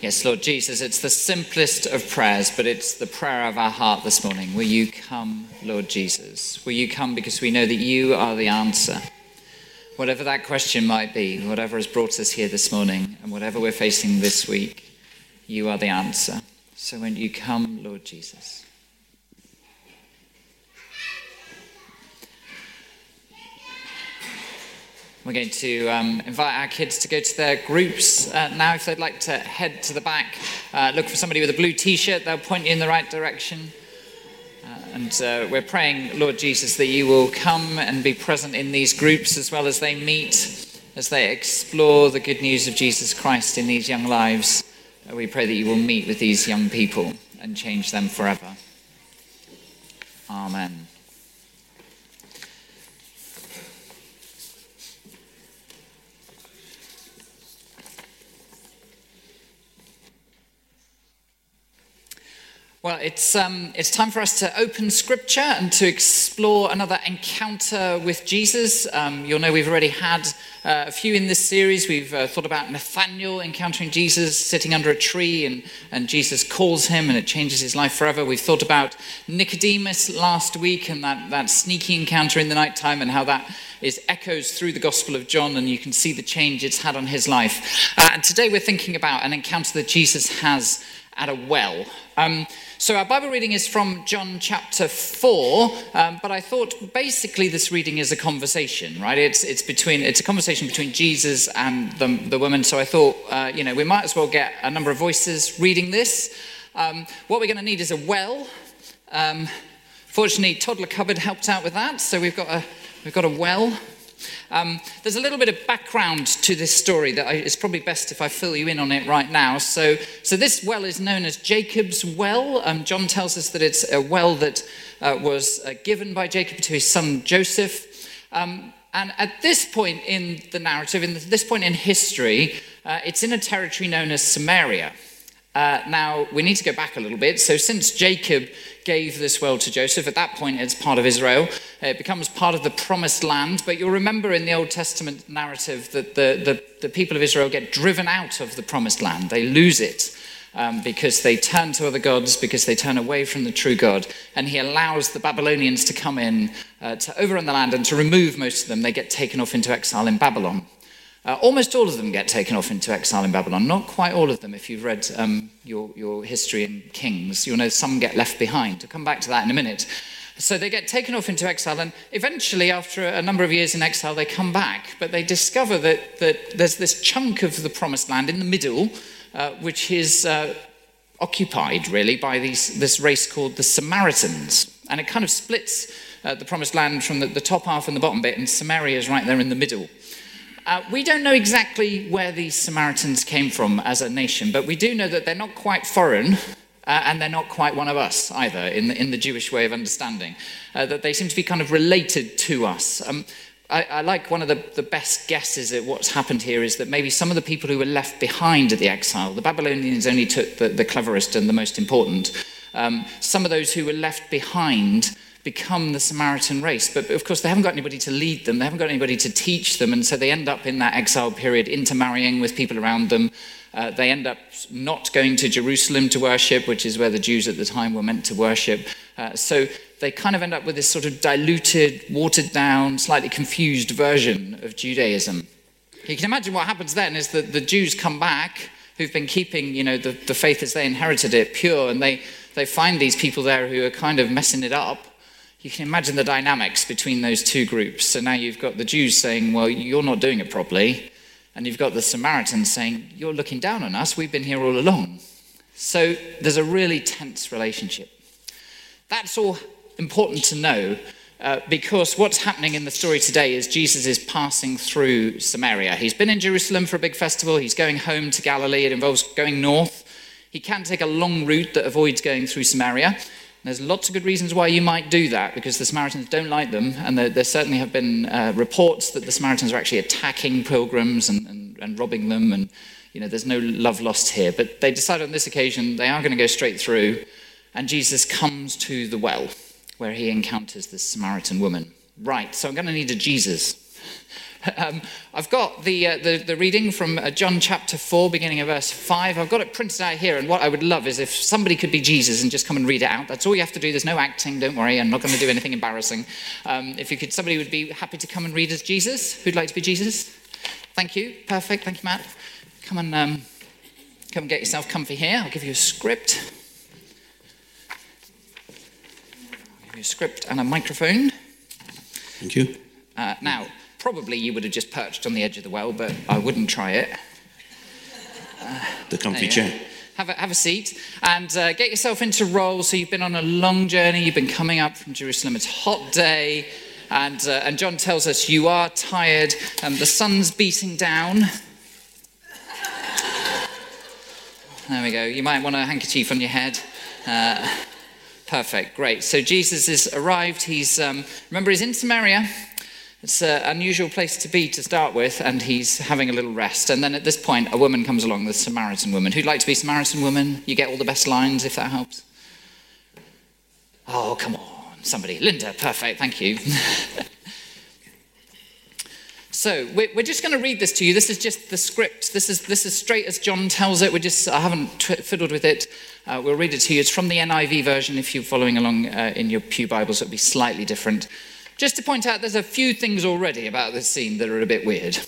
Yes, Lord Jesus, it's the simplest of prayers, but it's the prayer of our heart this morning. Will you come, Lord Jesus? Will you come because we know that you are the answer? Whatever that question might be, whatever has brought us here this morning, and whatever we're facing this week, you are the answer. So when you come, Lord Jesus. We're going to um, invite our kids to go to their groups uh, now. If they'd like to head to the back, uh, look for somebody with a blue t shirt, they'll point you in the right direction. Uh, and uh, we're praying, Lord Jesus, that you will come and be present in these groups as well as they meet, as they explore the good news of Jesus Christ in these young lives. Uh, we pray that you will meet with these young people and change them forever. Amen. Well, it's, um, it's time for us to open scripture and to explore another encounter with Jesus. Um, you'll know we've already had uh, a few in this series. We've uh, thought about Nathaniel encountering Jesus sitting under a tree, and, and Jesus calls him, and it changes his life forever. We've thought about Nicodemus last week and that, that sneaky encounter in the nighttime, and how that is echoes through the Gospel of John, and you can see the change it's had on his life. Uh, and today we're thinking about an encounter that Jesus has at a well. Um, so our Bible reading is from John chapter 4, um, but I thought basically this reading is a conversation, right? It's, it's, between, it's a conversation between Jesus and the, the woman. So I thought, uh, you know, we might as well get a number of voices reading this. Um, what we're going to need is a well. Um, fortunately, Toddler Cupboard helped out with that. So we've got a, we've got a well. Um, there's a little bit of background to this story that I, it's probably best if I fill you in on it right now. So, so this well is known as Jacob's well. Um, John tells us that it's a well that uh, was uh, given by Jacob to his son Joseph. Um, and at this point in the narrative, in this point in history, uh, it's in a territory known as Samaria. Uh, now, we need to go back a little bit. So, since Jacob gave this world to Joseph, at that point it's part of Israel, it becomes part of the promised land. But you'll remember in the Old Testament narrative that the, the, the people of Israel get driven out of the promised land, they lose it. Um, because they turn to other gods, because they turn away from the true God. And he allows the Babylonians to come in uh, to overrun the land and to remove most of them. They get taken off into exile in Babylon. Uh, almost all of them get taken off into exile in Babylon. Not quite all of them. If you've read um, your, your history in Kings, you'll know some get left behind. I'll come back to that in a minute. So they get taken off into exile, and eventually, after a number of years in exile, they come back. But they discover that, that there's this chunk of the promised land in the middle, uh, which is uh, occupied really by these, this race called the Samaritans. And it kind of splits uh, the promised land from the, the top half and the bottom bit, and Samaria is right there in the middle. Uh, we don't know exactly where these Samaritans came from as a nation, but we do know that they're not quite foreign. Uh, and they're not quite one of us either in the, in the Jewish way of understanding. Uh, that they seem to be kind of related to us. Um, I, I, like one of the, the best guesses at what's happened here is that maybe some of the people who were left behind at the exile, the Babylonians only took the, the cleverest and the most important. Um, some of those who were left behind become the Samaritan race. But of course, they haven't got anybody to lead them, they haven't got anybody to teach them, and so they end up in that exile period intermarrying with people around them. Uh, they end up not going to Jerusalem to worship, which is where the Jews at the time were meant to worship. Uh, so they kind of end up with this sort of diluted, watered down, slightly confused version of Judaism. You can imagine what happens then is that the Jews come back who've been keeping, you know, the, the faith as they inherited it pure, and they, they find these people there who are kind of messing it up you can imagine the dynamics between those two groups. So now you've got the Jews saying, well, you're not doing it properly. And you've got the Samaritans saying, you're looking down on us. We've been here all along. So there's a really tense relationship. That's all important to know uh, because what's happening in the story today is Jesus is passing through Samaria. He's been in Jerusalem for a big festival. He's going home to Galilee. It involves going north. He can take a long route that avoids going through Samaria. There's lots of good reasons why you might do that because the Samaritans don't like them, and there, there certainly have been uh, reports that the Samaritans are actually attacking pilgrims and, and, and robbing them, and you know there's no love lost here. But they decide on this occasion they are going to go straight through, and Jesus comes to the well where he encounters this Samaritan woman. Right, so I'm going to need a Jesus. Um, I've got the, uh, the, the, reading from uh, John chapter 4, beginning of verse 5. I've got it printed out here, and what I would love is if somebody could be Jesus and just come and read it out. That's all you have to do. There's no acting, don't worry. I'm not going to do anything embarrassing. Um, if you could, somebody would be happy to come and read as Jesus. Who'd like to be Jesus? Thank you. Perfect. Thank you, Matt. Come and, um, come and get yourself comfy here. I'll give you a script. I'll give you a script and a microphone. Thank you. Uh, now, Probably you would have just perched on the edge of the well, but I wouldn't try it. Uh, the comfy chair. Have a, have a seat and uh, get yourself into role. So you've been on a long journey. You've been coming up from Jerusalem. It's a hot day. And, uh, and John tells us you are tired. and the sun's beating down. There we go. You might want a handkerchief on your head. Uh, perfect. Great. So Jesus has arrived. He's, um, remember, he's in Samaria. It's an unusual place to be to start with, and he's having a little rest. And then at this point, a woman comes along, the Samaritan woman. Who'd like to be Samaritan woman? You get all the best lines if that helps. Oh, come on, somebody. Linda, perfect, thank you. so we're just going to read this to you. This is just the script. This is, this is straight as John tells it. We're just, I haven't fiddled with it. Uh, we'll read it to you. It's from the NIV version. If you're following along uh, in your Pew Bibles, it'll be slightly different. Just to point out, there's a few things already about this scene that are a bit weird.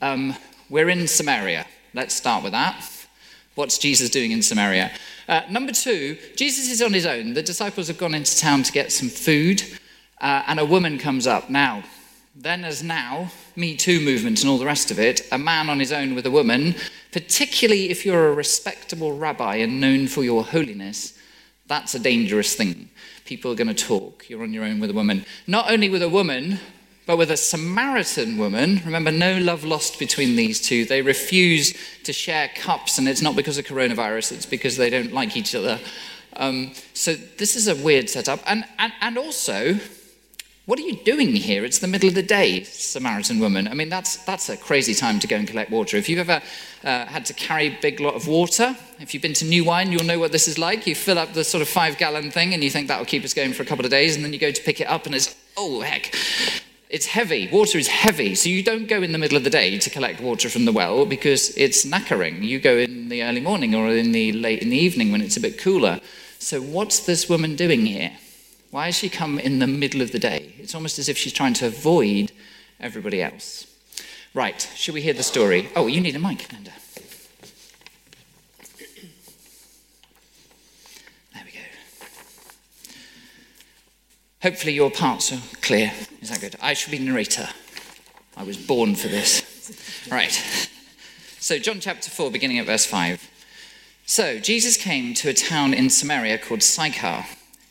Um, we're in Samaria. Let's start with that. What's Jesus doing in Samaria? Uh, number two, Jesus is on his own. The disciples have gone into town to get some food, uh, and a woman comes up. Now, then as now, Me Too movement and all the rest of it, a man on his own with a woman, particularly if you're a respectable rabbi and known for your holiness, that's a dangerous thing people are going to talk. You're on your own with a woman. Not only with a woman, but with a Samaritan woman. Remember, no love lost between these two. They refuse to share cups, and it's not because of coronavirus, it's because they don't like each other. Um, so this is a weird setup. And, and, and also, what are you doing here? It's the middle of the day, Samaritan woman. I mean, that's, that's a crazy time to go and collect water. If you've ever uh, had to carry a big lot of water, if you've been to New Wine, you'll know what this is like. You fill up the sort of five gallon thing and you think that'll keep us going for a couple of days, and then you go to pick it up and it's, oh, heck. It's heavy. Water is heavy. So you don't go in the middle of the day to collect water from the well because it's knackering. You go in the early morning or in the late in the evening when it's a bit cooler. So what's this woman doing here? Why has she come in the middle of the day? It's almost as if she's trying to avoid everybody else. Right, should we hear the story? Oh, you need a mic, Linda. There we go. Hopefully, your parts are clear. Is that good? I shall be narrator. I was born for this. Right. So, John chapter 4, beginning at verse 5. So, Jesus came to a town in Samaria called Sychar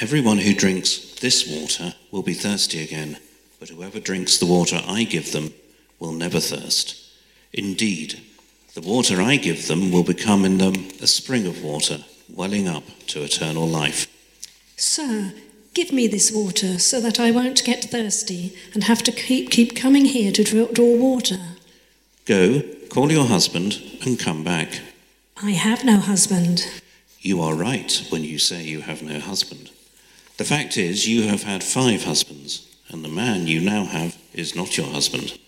Everyone who drinks this water will be thirsty again, but whoever drinks the water I give them will never thirst. Indeed, the water I give them will become in them a spring of water, welling up to eternal life. Sir, give me this water so that I won't get thirsty and have to keep, keep coming here to draw, draw water. Go, call your husband, and come back. I have no husband. You are right when you say you have no husband. The fact is, you have had five husbands, and the man you now have is not your husband.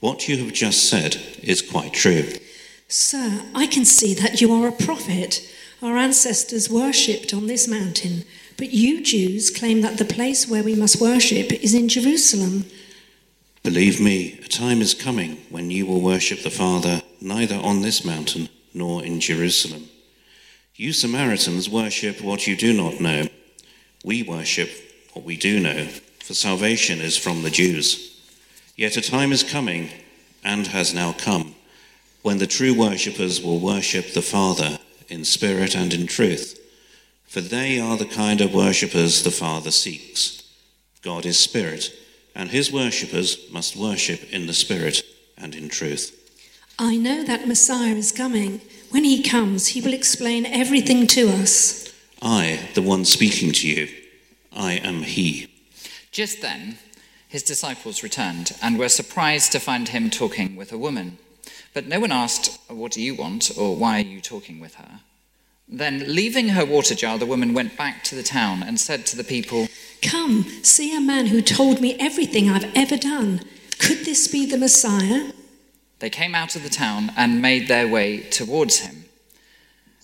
What you have just said is quite true. Sir, I can see that you are a prophet. Our ancestors worshipped on this mountain, but you Jews claim that the place where we must worship is in Jerusalem. Believe me, a time is coming when you will worship the Father neither on this mountain nor in Jerusalem. You Samaritans worship what you do not know. We worship what we do know, for salvation is from the Jews. Yet a time is coming, and has now come, when the true worshippers will worship the Father in spirit and in truth, for they are the kind of worshippers the Father seeks. God is spirit, and his worshippers must worship in the spirit and in truth. I know that Messiah is coming. When he comes, he will explain everything to us. I, the one speaking to you, I am he. Just then, his disciples returned and were surprised to find him talking with a woman. But no one asked, What do you want? or Why are you talking with her? Then, leaving her water jar, the woman went back to the town and said to the people, Come, see a man who told me everything I've ever done. Could this be the Messiah? They came out of the town and made their way towards him.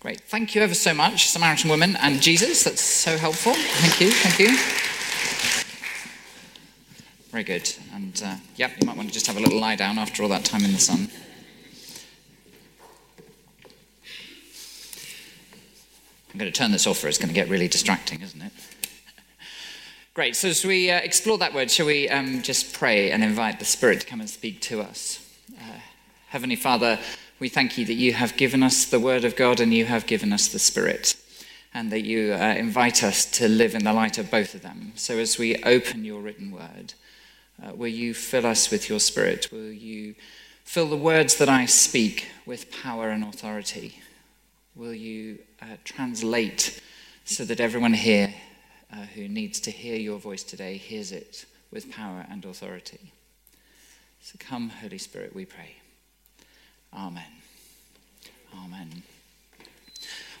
Great. Thank you ever so much, Samaritan woman and Jesus. That's so helpful. Thank you. Thank you. Very good. And uh, yep, you might want to just have a little lie down after all that time in the sun. I'm going to turn this off or it's going to get really distracting, isn't it? Great. So, as we uh, explore that word, shall we um, just pray and invite the Spirit to come and speak to us? Uh, Heavenly Father, we thank you that you have given us the Word of God and you have given us the Spirit, and that you uh, invite us to live in the light of both of them. So, as we open your written Word, uh, will you fill us with your Spirit? Will you fill the words that I speak with power and authority? Will you uh, translate so that everyone here uh, who needs to hear your voice today hears it with power and authority? So, come, Holy Spirit, we pray. Amen. Amen.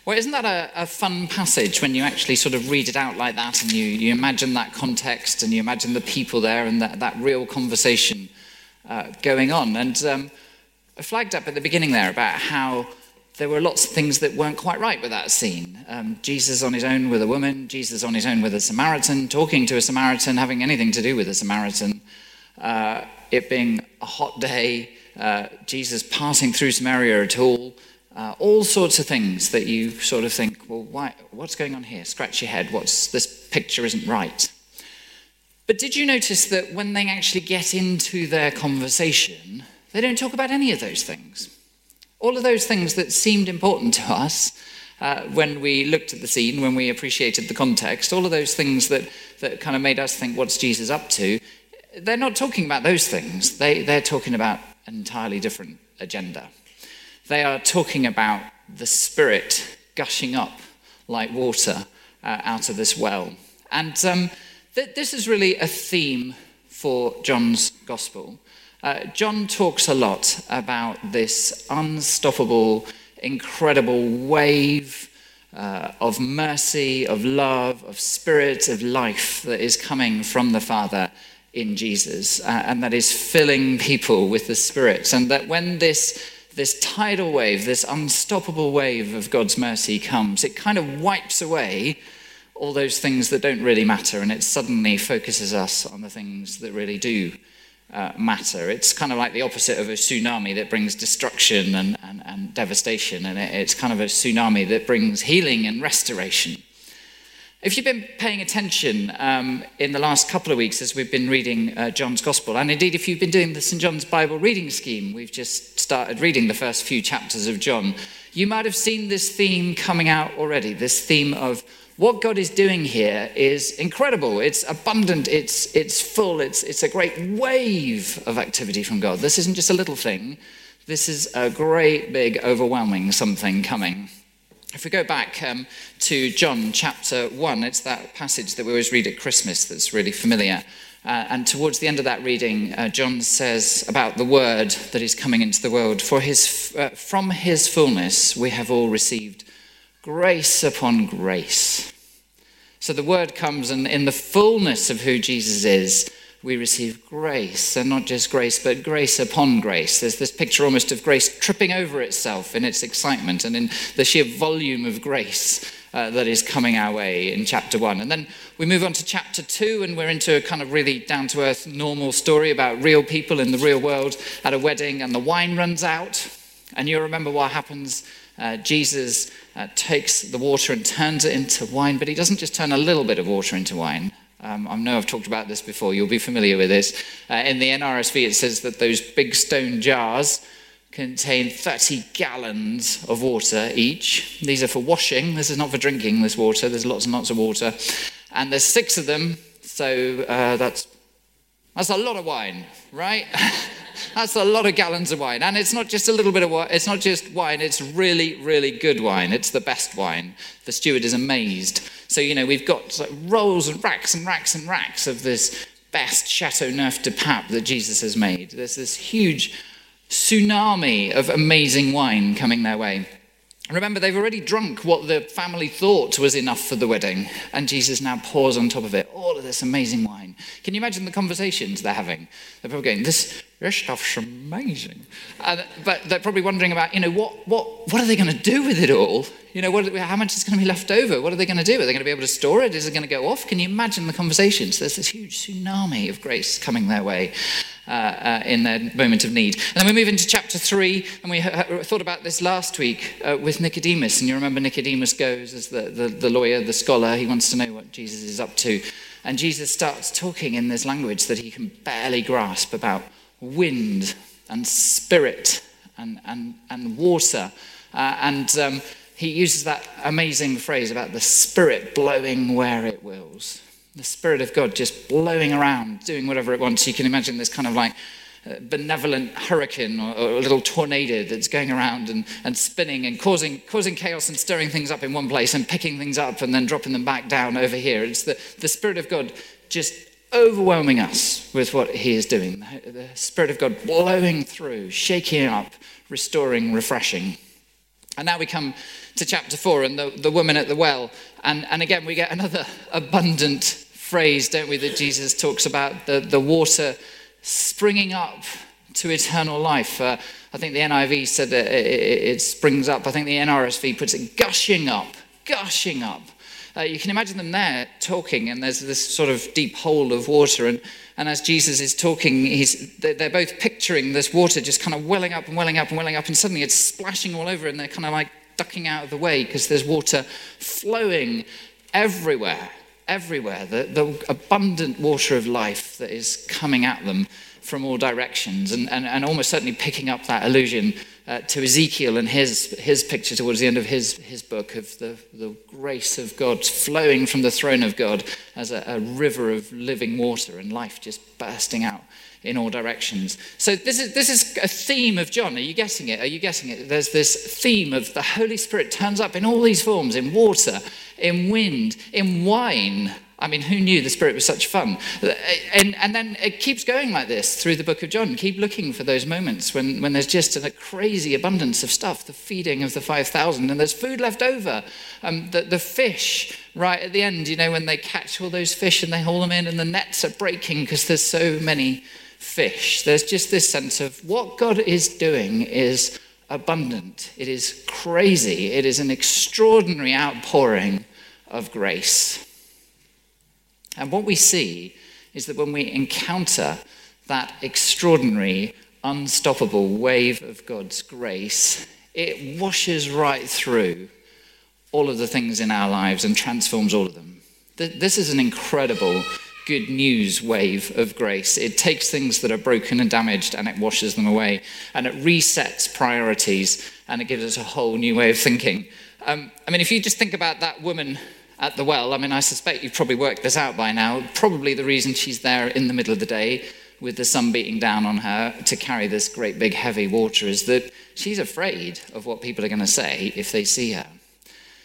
Well, isn't that a, a, fun passage when you actually sort of read it out like that and you, you imagine that context and you imagine the people there and that, that real conversation uh, going on? And um, I flagged up at the beginning there about how there were lots of things that weren't quite right with that scene. Um, Jesus on his own with a woman, Jesus on his own with a Samaritan, talking to a Samaritan, having anything to do with a Samaritan, uh, it being a hot day uh, Jesus passing through Samaria at all, uh, all sorts of things that you sort of think, well, why, what's going on here? Scratch your head. What's this picture isn't right. But did you notice that when they actually get into their conversation, they don't talk about any of those things? All of those things that seemed important to us uh, when we looked at the scene, when we appreciated the context, all of those things that, that kind of made us think, what's Jesus up to? They're not talking about those things. They, they're talking about entirely different agenda. They are talking about the Spirit gushing up like water uh, out of this well. And um, th- this is really a theme for John's Gospel. Uh, John talks a lot about this unstoppable, incredible wave uh, of mercy, of love, of spirit, of life that is coming from the Father in Jesus, uh, and that is filling people with the Spirit. And that when this, this tidal wave, this unstoppable wave of God's mercy comes, it kind of wipes away all those things that don't really matter, and it suddenly focuses us on the things that really do uh, matter. It's kind of like the opposite of a tsunami that brings destruction and, and, and devastation, and it, it's kind of a tsunami that brings healing and restoration. If you've been paying attention um, in the last couple of weeks as we've been reading uh, John's Gospel, and indeed if you've been doing the St. John's Bible reading scheme, we've just started reading the first few chapters of John, you might have seen this theme coming out already this theme of what God is doing here is incredible. It's abundant, it's, it's full, it's, it's a great wave of activity from God. This isn't just a little thing, this is a great, big, overwhelming something coming. If we go back um, to John chapter 1, it's that passage that we always read at Christmas that's really familiar. Uh, and towards the end of that reading, uh, John says about the word that is coming into the world For his, uh, from his fullness we have all received grace upon grace. So the word comes, and in the fullness of who Jesus is, we receive grace, and not just grace, but grace upon grace. There's this picture almost of grace tripping over itself in its excitement and in the sheer volume of grace uh, that is coming our way in chapter one. And then we move on to chapter two, and we're into a kind of really down to earth, normal story about real people in the real world at a wedding, and the wine runs out. And you remember what happens. Uh, Jesus uh, takes the water and turns it into wine, but he doesn't just turn a little bit of water into wine. Um, I know I've talked about this before, you'll be familiar with this. Uh, in the NRSV, it says that those big stone jars contain 30 gallons of water each. These are for washing, this is not for drinking, this water. There's lots and lots of water. And there's six of them, so uh, that's, that's a lot of wine, right? That's a lot of gallons of wine. And it's not just a little bit of wine, it's not just wine, it's really, really good wine. It's the best wine. The steward is amazed. So, you know, we've got like rolls and racks and racks and racks of this best Chateauneuf-du-Pape that Jesus has made. There's this huge tsunami of amazing wine coming their way. Remember, they've already drunk what the family thought was enough for the wedding, and Jesus now pours on top of it all of this amazing wine. Can you imagine the conversations they're having? They're probably going, "This, this stuff's amazing," and, but they're probably wondering about, you know, what, what, what are they going to do with it all? You know, what, how much is going to be left over? What are they going to do? Are they going to be able to store it? Is it going to go off? Can you imagine the conversations? There's this huge tsunami of grace coming their way uh, uh, in their moment of need. And then we move into chapter three, and we thought about this last week uh, with Nicodemus. And you remember Nicodemus goes as the, the, the lawyer, the scholar, he wants to know what Jesus is up to. And Jesus starts talking in this language that he can barely grasp about wind and spirit and, and, and water. Uh, and um, he uses that amazing phrase about the spirit blowing where it wills the Spirit of God just blowing around, doing whatever it wants. You can imagine this kind of like uh, benevolent hurricane or, a little tornado that's going around and, and spinning and causing, causing chaos and stirring things up in one place and picking things up and then dropping them back down over here. It's the, the Spirit of God just overwhelming us with what He is doing. The Spirit of God blowing through, shaking up, restoring, refreshing. And now we come to chapter four and the, the woman at the well. And, and again, we get another abundant phrase, don't we, that Jesus talks about the, the water springing up to eternal life. Uh, I think the NIV said that it, it, it, springs up. I think the NRSV puts it gushing up, gushing up. Uh, you can imagine them there talking, and there's this sort of deep hole of water. And, and as Jesus is talking, he's, they're both picturing this water just kind of welling up and welling up and welling up, and suddenly it's splashing all over, and they're kind of like ducking out of the way because there's water flowing everywhere everywhere, the, the abundant water of life that is coming at them from all directions, and, and, and almost certainly picking up that allusion uh, to Ezekiel and his, his picture towards the end of his, his book of the, the grace of God flowing from the throne of God as a, a river of living water and life just bursting out in all directions. So this is this is a theme of John. Are you getting it? Are you getting it? There's this theme of the Holy Spirit turns up in all these forms, in water, in wind, in wine. I mean, who knew the Spirit was such fun? And, and then it keeps going like this through the book of John. Keep looking for those moments when, when there's just a crazy abundance of stuff, the feeding of the 5,000, and there's food left over. Um, the, the fish, right at the end, you know, when they catch all those fish and they haul them in, and the nets are breaking because there's so many fish. There's just this sense of what God is doing is abundant, it is crazy, it is an extraordinary outpouring of grace. And what we see is that when we encounter that extraordinary, unstoppable wave of God's grace, it washes right through all of the things in our lives and transforms all of them. This is an incredible good news wave of grace. It takes things that are broken and damaged and it washes them away. And it resets priorities and it gives us a whole new way of thinking. Um, I mean, if you just think about that woman at the well, I mean, I suspect you've probably worked this out by now. Probably the reason she's there in the middle of the day with the sun beating down on her to carry this great big heavy water is that she's afraid of what people are going to say if they see her.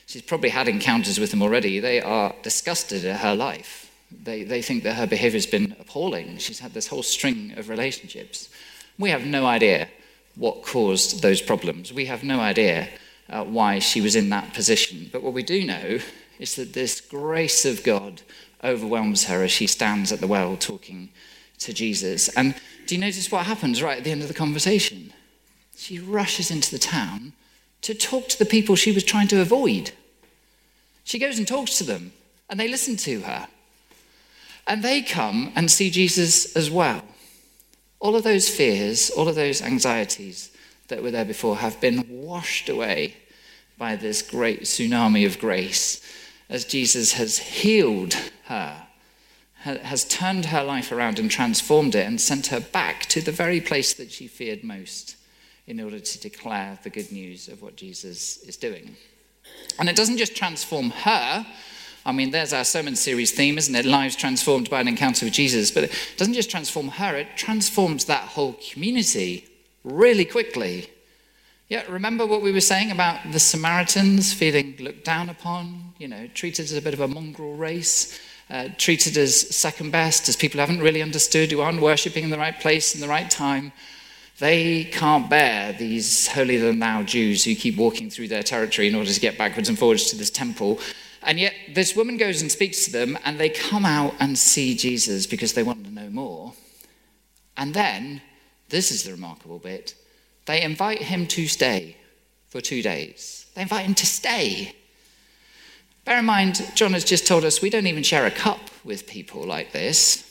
She's probably had encounters with them already. They are disgusted at her life. They, they think that her behavior has been appalling. She's had this whole string of relationships. We have no idea what caused those problems. We have no idea uh, why she was in that position. But what we do know is that this grace of God overwhelms her as she stands at the well talking to Jesus. And do you notice what happens right at the end of the conversation? She rushes into the town to talk to the people she was trying to avoid. She goes and talks to them, and they listen to her. And they come and see Jesus as well. All of those fears, all of those anxieties that were there before have been washed away by this great tsunami of grace as Jesus has healed her, has turned her life around and transformed it and sent her back to the very place that she feared most in order to declare the good news of what Jesus is doing. And it doesn't just transform her. I mean, there's our sermon series theme, isn't it? Lives transformed by an encounter with Jesus. But it doesn't just transform her, it transforms that whole community really quickly. Yeah, remember what we were saying about the Samaritans feeling looked down upon, you know, treated as a bit of a mongrel race, uh, treated as second best, as people who haven't really understood, who aren't worshipping in the right place in the right time. They can't bear these holier than thou Jews who keep walking through their territory in order to get backwards and forwards to this temple. And yet, this woman goes and speaks to them, and they come out and see Jesus because they want to know more. And then, this is the remarkable bit they invite him to stay for two days. They invite him to stay. Bear in mind, John has just told us we don't even share a cup with people like this.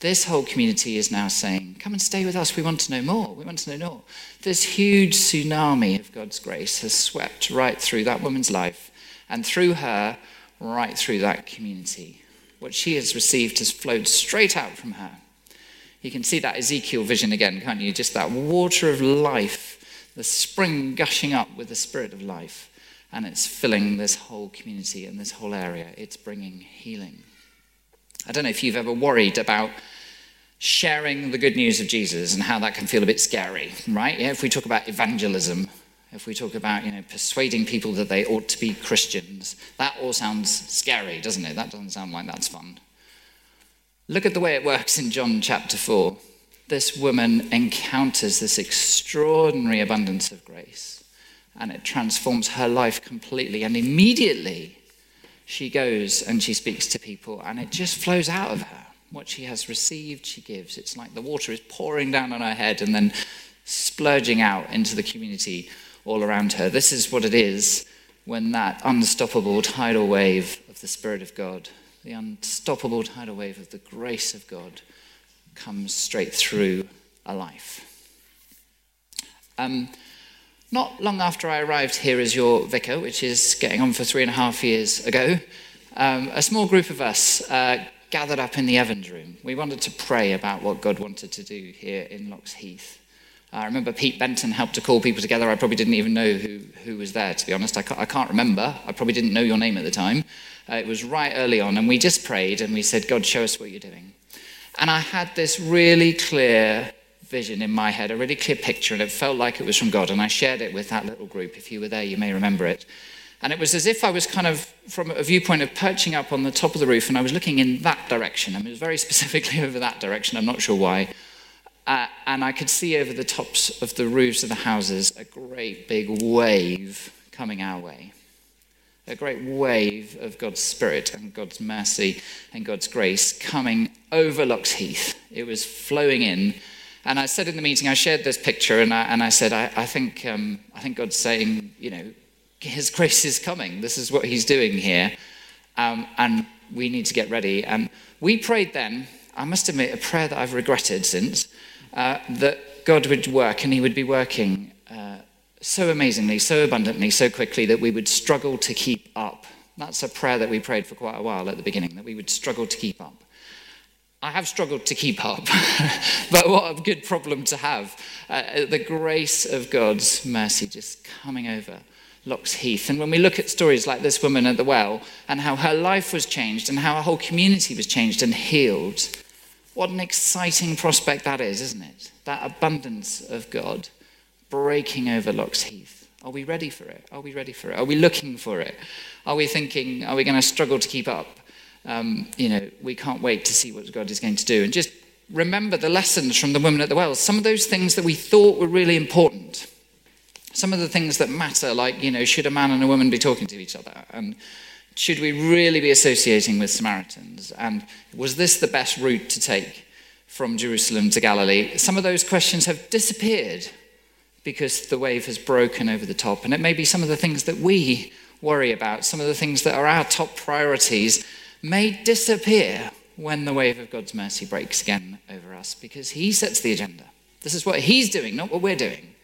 This whole community is now saying, Come and stay with us. We want to know more. We want to know more. This huge tsunami of God's grace has swept right through that woman's life and through her, right through that community. What she has received has flowed straight out from her. You can see that Ezekiel vision again, can't you? Just that water of life, the spring gushing up with the spirit of life. And it's filling this whole community and this whole area. It's bringing healing. I don't know if you've ever worried about sharing the good news of Jesus and how that can feel a bit scary, right? Yeah, if we talk about evangelism, if we talk about, you know, persuading people that they ought to be Christians, that all sounds scary, doesn't it? That doesn't sound like that's fun. Look at the way it works in John chapter 4. This woman encounters this extraordinary abundance of grace, and it transforms her life completely, and immediately she goes and she speaks to people, and it just flows out of her. What she has received, she gives. It's like the water is pouring down on her head and then splurging out into the community all around her. This is what it is when that unstoppable tidal wave of the Spirit of God, the unstoppable tidal wave of the grace of God, comes straight through a life. Um, not long after I arrived here as your vicar, which is getting on for three and a half years ago, um, a small group of us uh, gathered up in the Evans room. We wanted to pray about what God wanted to do here in Locks Heath. I remember Pete Benton helped to call people together. I probably didn't even know who, who was there, to be honest. I can't, I can't remember. I probably didn't know your name at the time. Uh, it was right early on, and we just prayed and we said, God, show us what you're doing. And I had this really clear vision in my head, a really clear picture, and it felt like it was from God. And I shared it with that little group. If you were there, you may remember it. And it was as if I was kind of from a viewpoint of perching up on the top of the roof, and I was looking in that direction. I mean, it was very specifically over that direction. I'm not sure why. Uh, and I could see over the tops of the roofs of the houses a great big wave coming our way. A great wave of God's Spirit and God's mercy and God's grace coming over Locks Heath. It was flowing in and I said in the meeting, I shared this picture, and I, and I said, I, I think, um, I think God's saying, you know, His grace is coming. This is what He's doing here. Um, and we need to get ready. And we prayed then, I must admit, a prayer that I've regretted since, uh, that God would work, and He would be working uh, so amazingly, so abundantly, so quickly that we would struggle to keep up. That's a prayer that we prayed for quite a while at the beginning, that we would struggle to keep up. I have struggled to keep up, but what a good problem to have. Uh, the grace of God's mercy just coming over Locks Heath. And when we look at stories like this woman at the well and how her life was changed and how a whole community was changed and healed, what an exciting prospect that is, isn't it? That abundance of God breaking over Locks Heath. Are we ready for it? Are we ready for it? Are we looking for it? Are we thinking, are we going to struggle to keep up? Um, you know, we can't wait to see what God is going to do. And just remember the lessons from the woman at the well. Some of those things that we thought were really important. Some of the things that matter, like, you know, should a man and a woman be talking to each other? And should we really be associating with Samaritans? And was this the best route to take from Jerusalem to Galilee? Some of those questions have disappeared because the wave has broken over the top. And it may be some of the things that we worry about, some of the things that are our top priorities, may disappear when the wave of God's mercy breaks again over us because He sets the agenda. This is what He's doing, not what we're doing.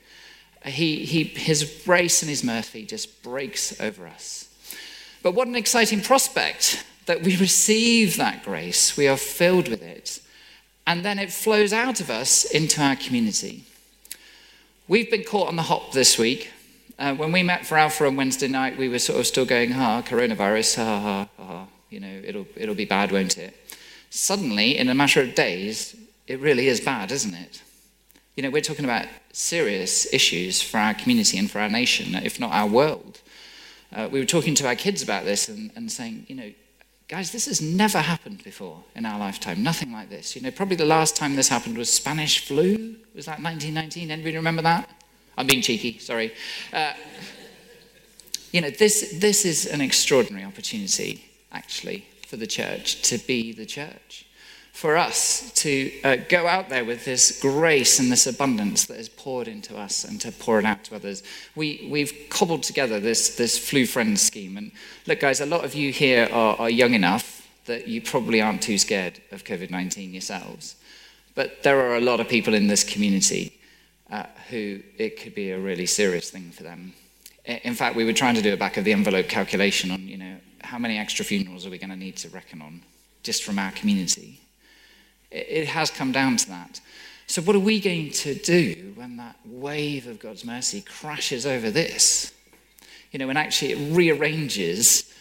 He, he, his grace and His mercy just breaks over us. But what an exciting prospect that we receive that grace, we are filled with it, and then it flows out of us into our community. We've been caught on the hop this week. Uh, when we met for Alpha on Wednesday night, we were sort of still going, ha, coronavirus, ha, ha, ha, you know, it'll, it'll be bad, won't it? Suddenly, in a matter of days, it really is bad, isn't it? You know, we're talking about serious issues for our community and for our nation, if not our world. Uh, we were talking to our kids about this and, and saying, you know, guys, this has never happened before in our lifetime. Nothing like this. You know, probably the last time this happened was Spanish flu was that 1919? Anybody remember that? I'm being cheeky, sorry. Uh, you know, this, this is an extraordinary opportunity, actually, for the church to be the church. For us to uh, go out there with this grace and this abundance that is poured into us and to pour it out to others. We, we've cobbled together this, this Flu Friends scheme. And look, guys, a lot of you here are, are young enough that you probably aren't too scared of COVID 19 yourselves. But there are a lot of people in this community uh, who it could be a really serious thing for them. In fact, we were trying to do a back of the envelope calculation on, you know, how many extra funerals are we going to need to reckon on just from our community. It has come down to that. So, what are we going to do when that wave of God's mercy crashes over this? You know, and actually it rearranges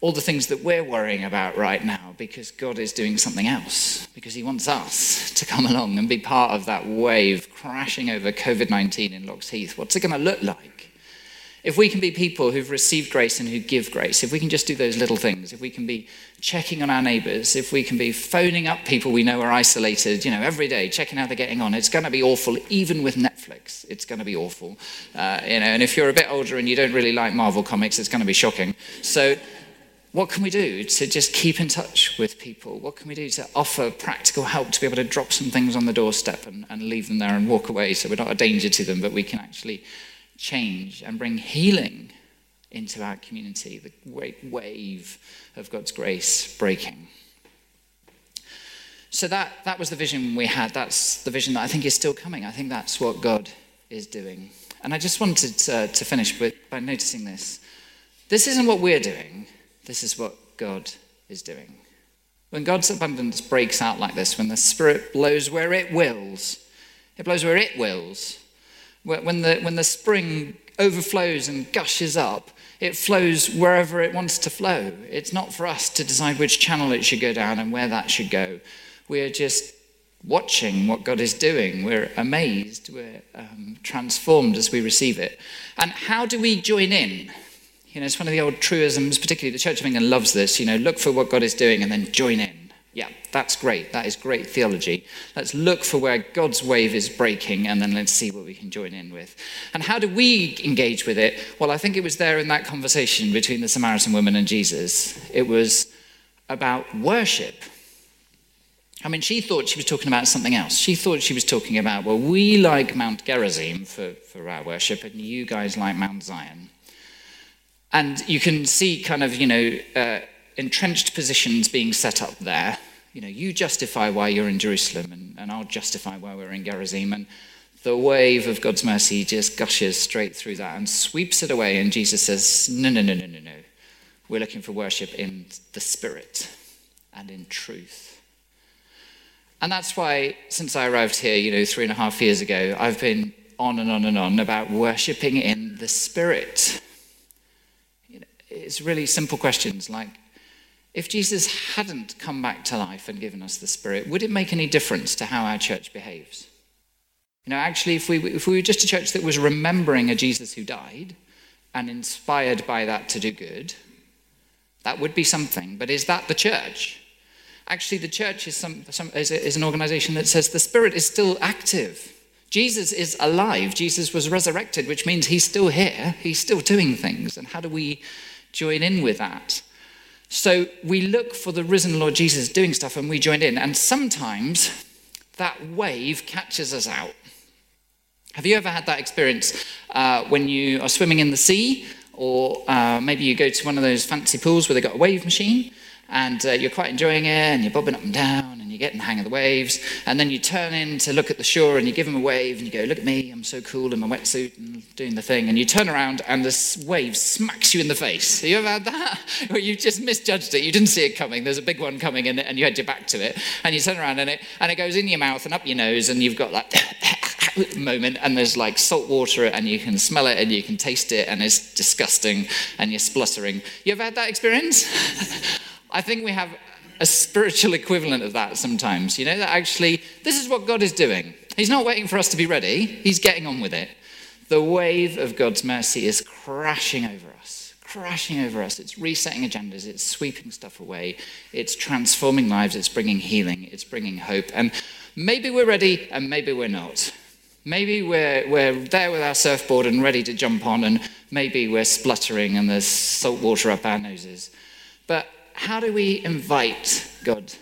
all the things that we're worrying about right now because God is doing something else, because He wants us to come along and be part of that wave crashing over COVID 19 in Locks Heath. What's it going to look like? If we can be people who've received grace and who give grace, if we can just do those little things, if we can be checking on our neighbors, if we can be phoning up people we know are isolated, you know, every day, checking how they're getting on, it's going to be awful, even with Netflix. It's going to be awful. Uh, you know, and if you're a bit older and you don't really like Marvel comics, it's going to be shocking. So, what can we do to just keep in touch with people? What can we do to offer practical help to be able to drop some things on the doorstep and, and leave them there and walk away so we're not a danger to them, but we can actually change and bring healing into our community, the great wave of God's grace breaking. So that, that was the vision we had. That's the vision that I think is still coming. I think that's what God is doing. And I just wanted to, to finish with, by noticing this. This isn't what we're doing. This is what God is doing. When God's abundance breaks out like this, when the Spirit blows where it wills, it blows where it wills. When the, when the spring overflows and gushes up, it flows wherever it wants to flow. It's not for us to decide which channel it should go down and where that should go. We're just watching what God is doing. We're amazed. We're um, transformed as we receive it. And how do we join in? You know, it's one of the old truisms, particularly the Church of England loves this. You know, look for what God is doing and then join in. Yeah, that's great. That is great theology. Let's look for where God's wave is breaking and then let's see what we can join in with. And how do we engage with it? Well, I think it was there in that conversation between the Samaritan woman and Jesus. It was about worship. I mean, she thought she was talking about something else. She thought she was talking about, well, we like Mount Gerizim for, for our worship, and you guys like Mount Zion. And you can see kind of, you know, uh, entrenched positions being set up there. You know, you justify why you're in Jerusalem, and, and I'll justify why we're in Gerizim. And the wave of God's mercy just gushes straight through that and sweeps it away. And Jesus says, No, no, no, no, no, no. We're looking for worship in the Spirit and in truth. And that's why, since I arrived here, you know, three and a half years ago, I've been on and on and on about worshipping in the Spirit You know, it's really simple questions like if Jesus hadn't come back to life and given us the Spirit, would it make any difference to how our church behaves? You know, actually, if we, if we were just a church that was remembering a Jesus who died and inspired by that to do good, that would be something. But is that the church? Actually, the church is, some, some, is, is an organization that says the Spirit is still active. Jesus is alive. Jesus was resurrected, which means he's still here. He's still doing things. And how do we join in with that? So we look for the risen Lord Jesus doing stuff and we join in. And sometimes that wave catches us out. Have you ever had that experience uh, when you are swimming in the sea? Or uh, maybe you go to one of those fancy pools where they've got a wave machine and uh, you're quite enjoying it and you're bobbing up and down and you're getting the hang of the waves. And then you turn in to look at the shore and you give them a wave and you go, Look at me, I'm so cool in my wetsuit and doing the thing. And you turn around and this wave smacks you in the face. Have you ever had that? Where you just misjudged it, you didn't see it coming, there's a big one coming and, and you had your back to it. And you turn around and it, and it goes in your mouth and up your nose and you've got like moment and there's like salt water and you can smell it and you can taste it and it's disgusting and you're spluttering. You ever had that experience? I think we have a spiritual equivalent of that sometimes, you know, that actually this is what God is doing. He's not waiting for us to be ready, He's getting on with it. The wave of God's mercy is crashing over us, crashing over us. It's resetting agendas, it's sweeping stuff away, it's transforming lives, it's bringing healing, it's bringing hope. And maybe we're ready and maybe we're not. Maybe we're, we're there with our surfboard and ready to jump on, and maybe we're spluttering and there's salt water up our noses. But how do we invite God?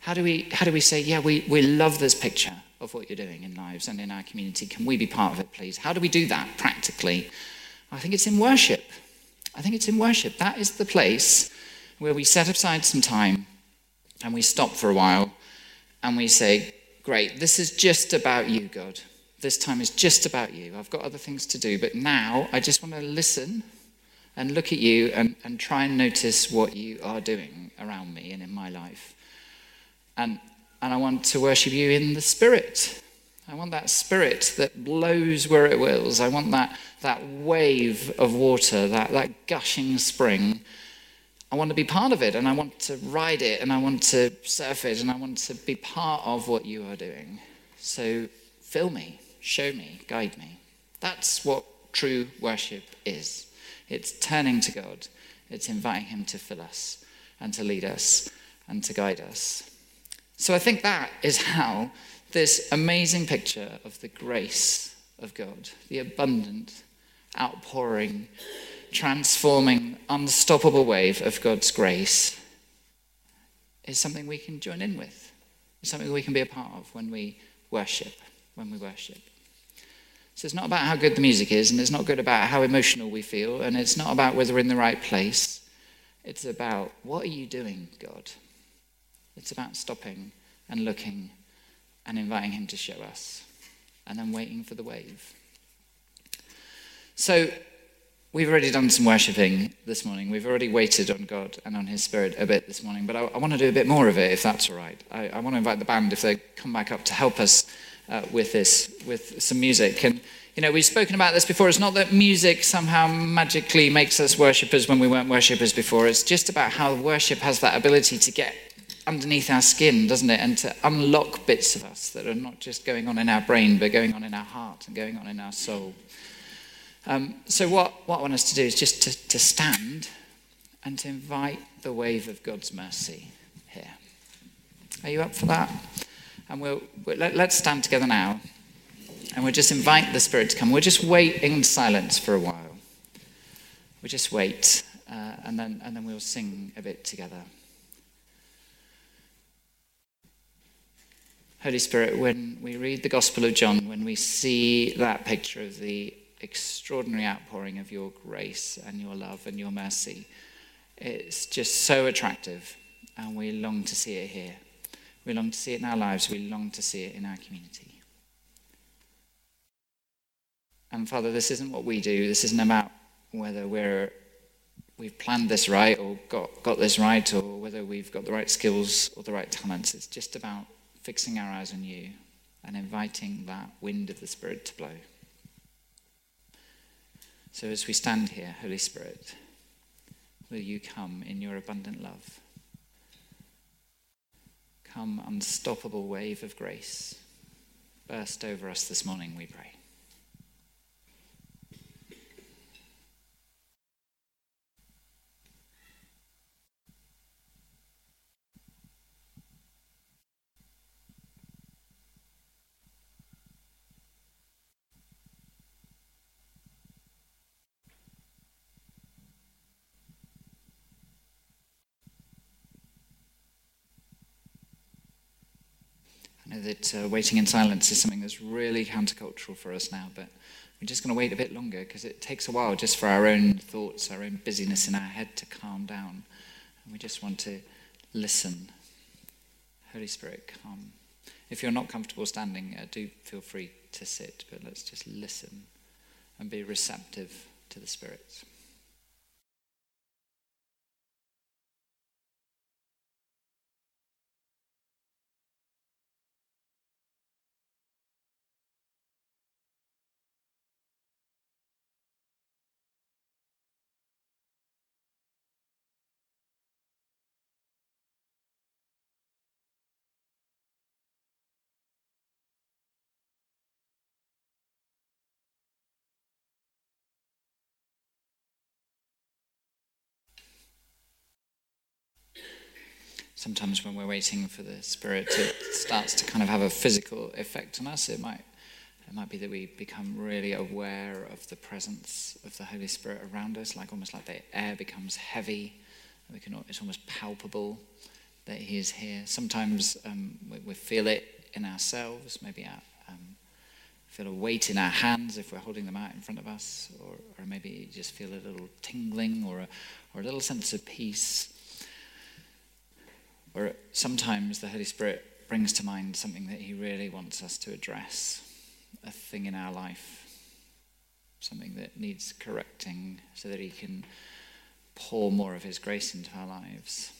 How do we, how do we say, yeah, we, we love this picture of what you're doing in lives and in our community? Can we be part of it, please? How do we do that practically? I think it's in worship. I think it's in worship. That is the place where we set aside some time and we stop for a while and we say, Great, this is just about you, God. This time is just about you. I've got other things to do, but now I just want to listen and look at you and, and try and notice what you are doing around me and in my life. And, and I want to worship you in the Spirit. I want that Spirit that blows where it wills. I want that, that wave of water, that, that gushing spring. I want to be part of it and I want to ride it and I want to surf it and I want to be part of what you are doing. So fill me, show me, guide me. That's what true worship is. It's turning to God, it's inviting Him to fill us and to lead us and to guide us. So I think that is how this amazing picture of the grace of God, the abundant, outpouring, transforming, unstoppable wave of God's grace, is something we can join in with. It's something we can be a part of when we worship, when we worship. So it's not about how good the music is, and it's not good about how emotional we feel, and it's not about whether we're in the right place. It's about what are you doing, God? It's about stopping and looking and inviting Him to show us, and then waiting for the wave. So we've already done some worshipping this morning. We've already waited on God and on His Spirit a bit this morning, but I, I want to do a bit more of it if that's all right. I, I want to invite the band if they come back up to help us uh, with this, with some music. And, you know, we've spoken about this before. It's not that music somehow magically makes us worshippers when we weren't worshippers before. It's just about how worship has that ability to get underneath our skin, doesn't it? And to unlock bits of us that are not just going on in our brain, but going on in our heart and going on in our soul. Um, so, what, what I want us to do is just to, to stand and to invite the wave of God's mercy here. Are you up for that? And we'll, we'll let, let's stand together now. And we'll just invite the Spirit to come. We'll just wait in silence for a while. We'll just wait, uh, and, then, and then we'll sing a bit together. Holy Spirit, when we read the Gospel of John, when we see that picture of the extraordinary outpouring of your grace and your love and your mercy, it's just so attractive, and we long to see it here. We long to see it in our lives. We long to see it in our community. And Father, this isn't what we do. This isn't about whether we're, we've planned this right or got, got this right or whether we've got the right skills or the right talents. It's just about fixing our eyes on you and inviting that wind of the Spirit to blow. So as we stand here, Holy Spirit, will you come in your abundant love? Come unstoppable wave of grace. burst over us this morning, we pray. I know that uh, waiting in silence is something that's really countercultural for us now, but we're just going to wait a bit longer because it takes a while just for our own thoughts, our own busyness in our head to calm down. And we just want to listen. Holy Spirit, come. If you're not comfortable standing, uh, do feel free to sit, but let's just listen and be receptive to the Spirit. Sometimes when we're waiting for the Spirit, it starts to kind of have a physical effect on us. It might, it might be that we become really aware of the presence of the Holy Spirit around us, like almost like the air becomes heavy. We can, it's almost palpable that He is here. Sometimes um, we, we, feel it in ourselves, maybe our, um, feel a weight in our hands if we're holding them out in front of us, or, or maybe just feel a little tingling or a, or a little sense of peace. Or sometimes the Holy Spirit brings to mind something that He really wants us to address, a thing in our life, something that needs correcting so that He can pour more of His grace into our lives.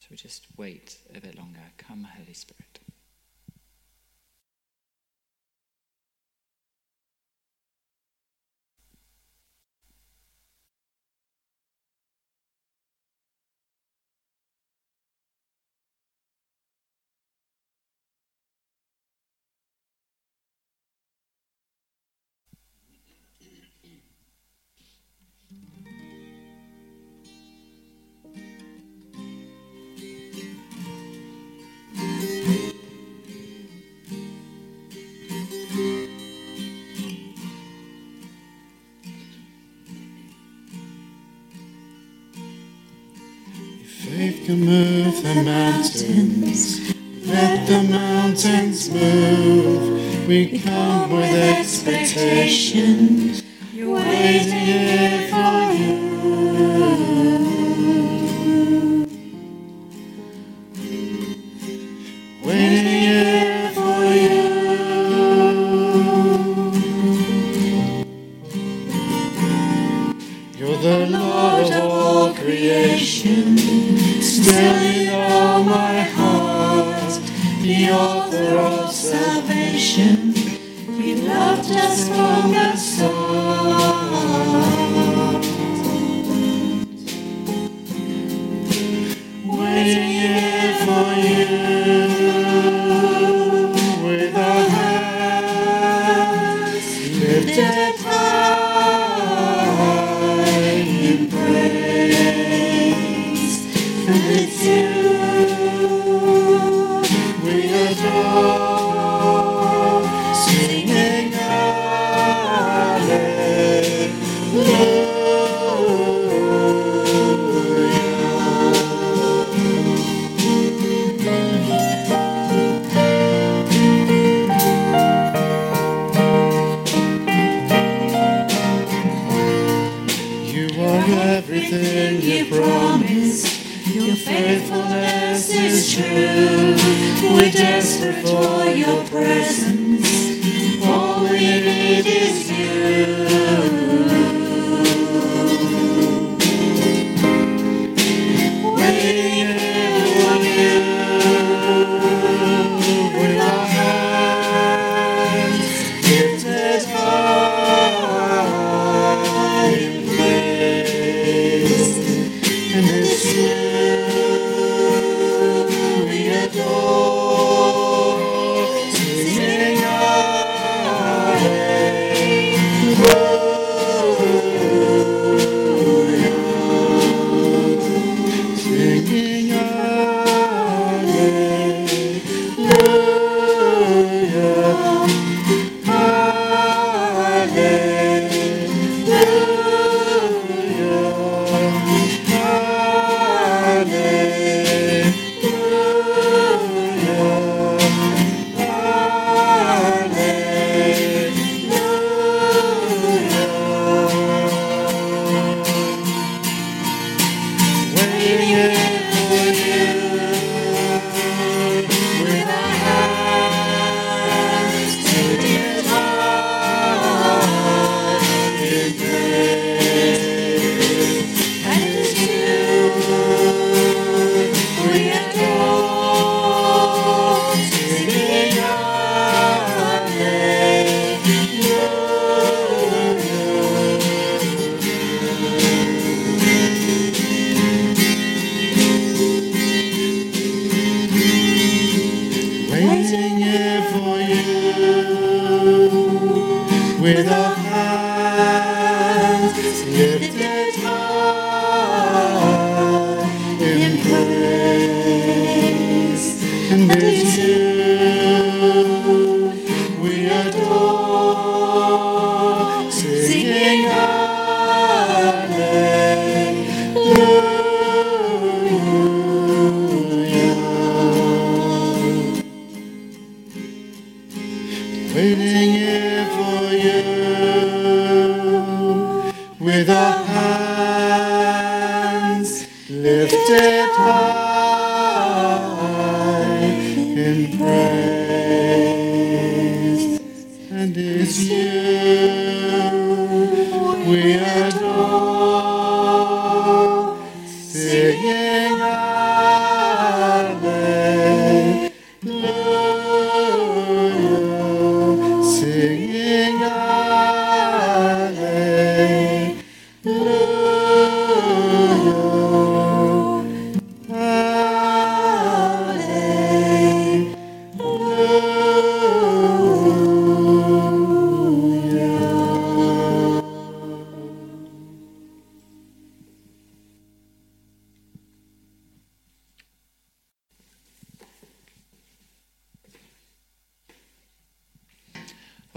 So we just wait a bit longer. Come, Holy Spirit. We come with expectation. You're waiting here for you. Waiting here for you. You're the Lord of all creation, still in all my heart, the author of salvation. You loved us from the start. Waiting here for you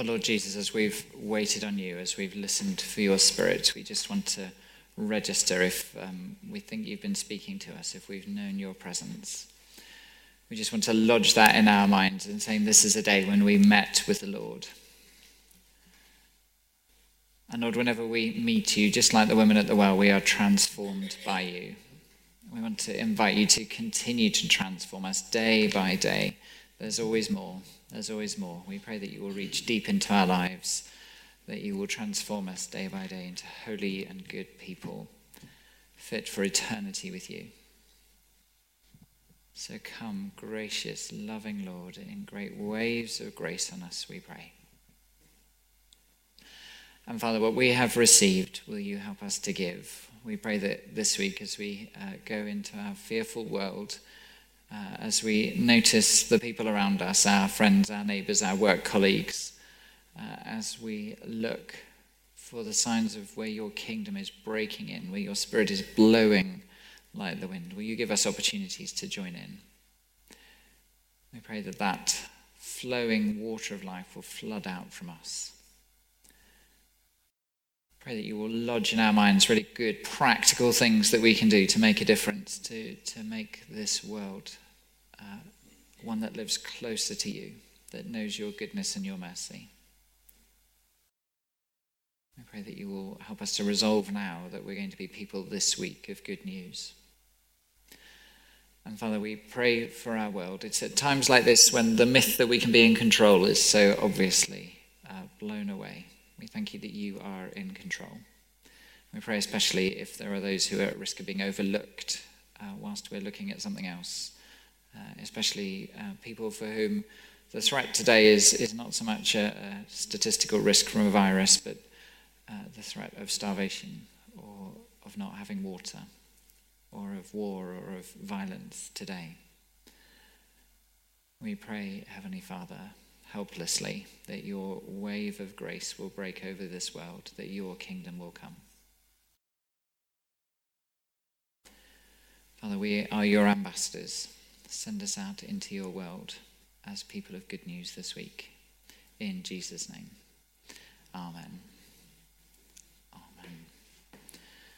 Lord Jesus, as we've waited on you, as we've listened for your spirit, we just want to register if um, we think you've been speaking to us, if we've known your presence. We just want to lodge that in our minds and saying this is a day when we met with the Lord. And Lord, whenever we meet you, just like the women at the well, we are transformed by you. We want to invite you to continue to transform us day by day. There's always more. There's always more. We pray that you will reach deep into our lives, that you will transform us day by day into holy and good people, fit for eternity with you. So come, gracious, loving Lord, in great waves of grace on us, we pray. And Father, what we have received, will you help us to give? We pray that this week, as we uh, go into our fearful world, uh, as we notice the people around us, our friends, our neighbours, our work colleagues, uh, as we look for the signs of where your kingdom is breaking in, where your spirit is blowing like the wind, will you give us opportunities to join in? We pray that that flowing water of life will flood out from us. Pray that you will lodge in our minds really good, practical things that we can do to make a difference, to, to make this world uh, one that lives closer to you, that knows your goodness and your mercy. I pray that you will help us to resolve now that we're going to be people this week of good news. And Father, we pray for our world. It's at times like this when the myth that we can be in control is so obviously uh, blown away. We thank you that you are in control. We pray especially if there are those who are at risk of being overlooked uh, whilst we're looking at something else, uh, especially uh, people for whom the threat today is, is not so much a, a statistical risk from a virus, but uh, the threat of starvation or of not having water or of war or of violence today. We pray, Heavenly Father, helplessly, that your wave of grace will break over this world, that your kingdom will come. Father, we are your ambassadors. Send us out into your world as people of good news this week. In Jesus' name. Amen.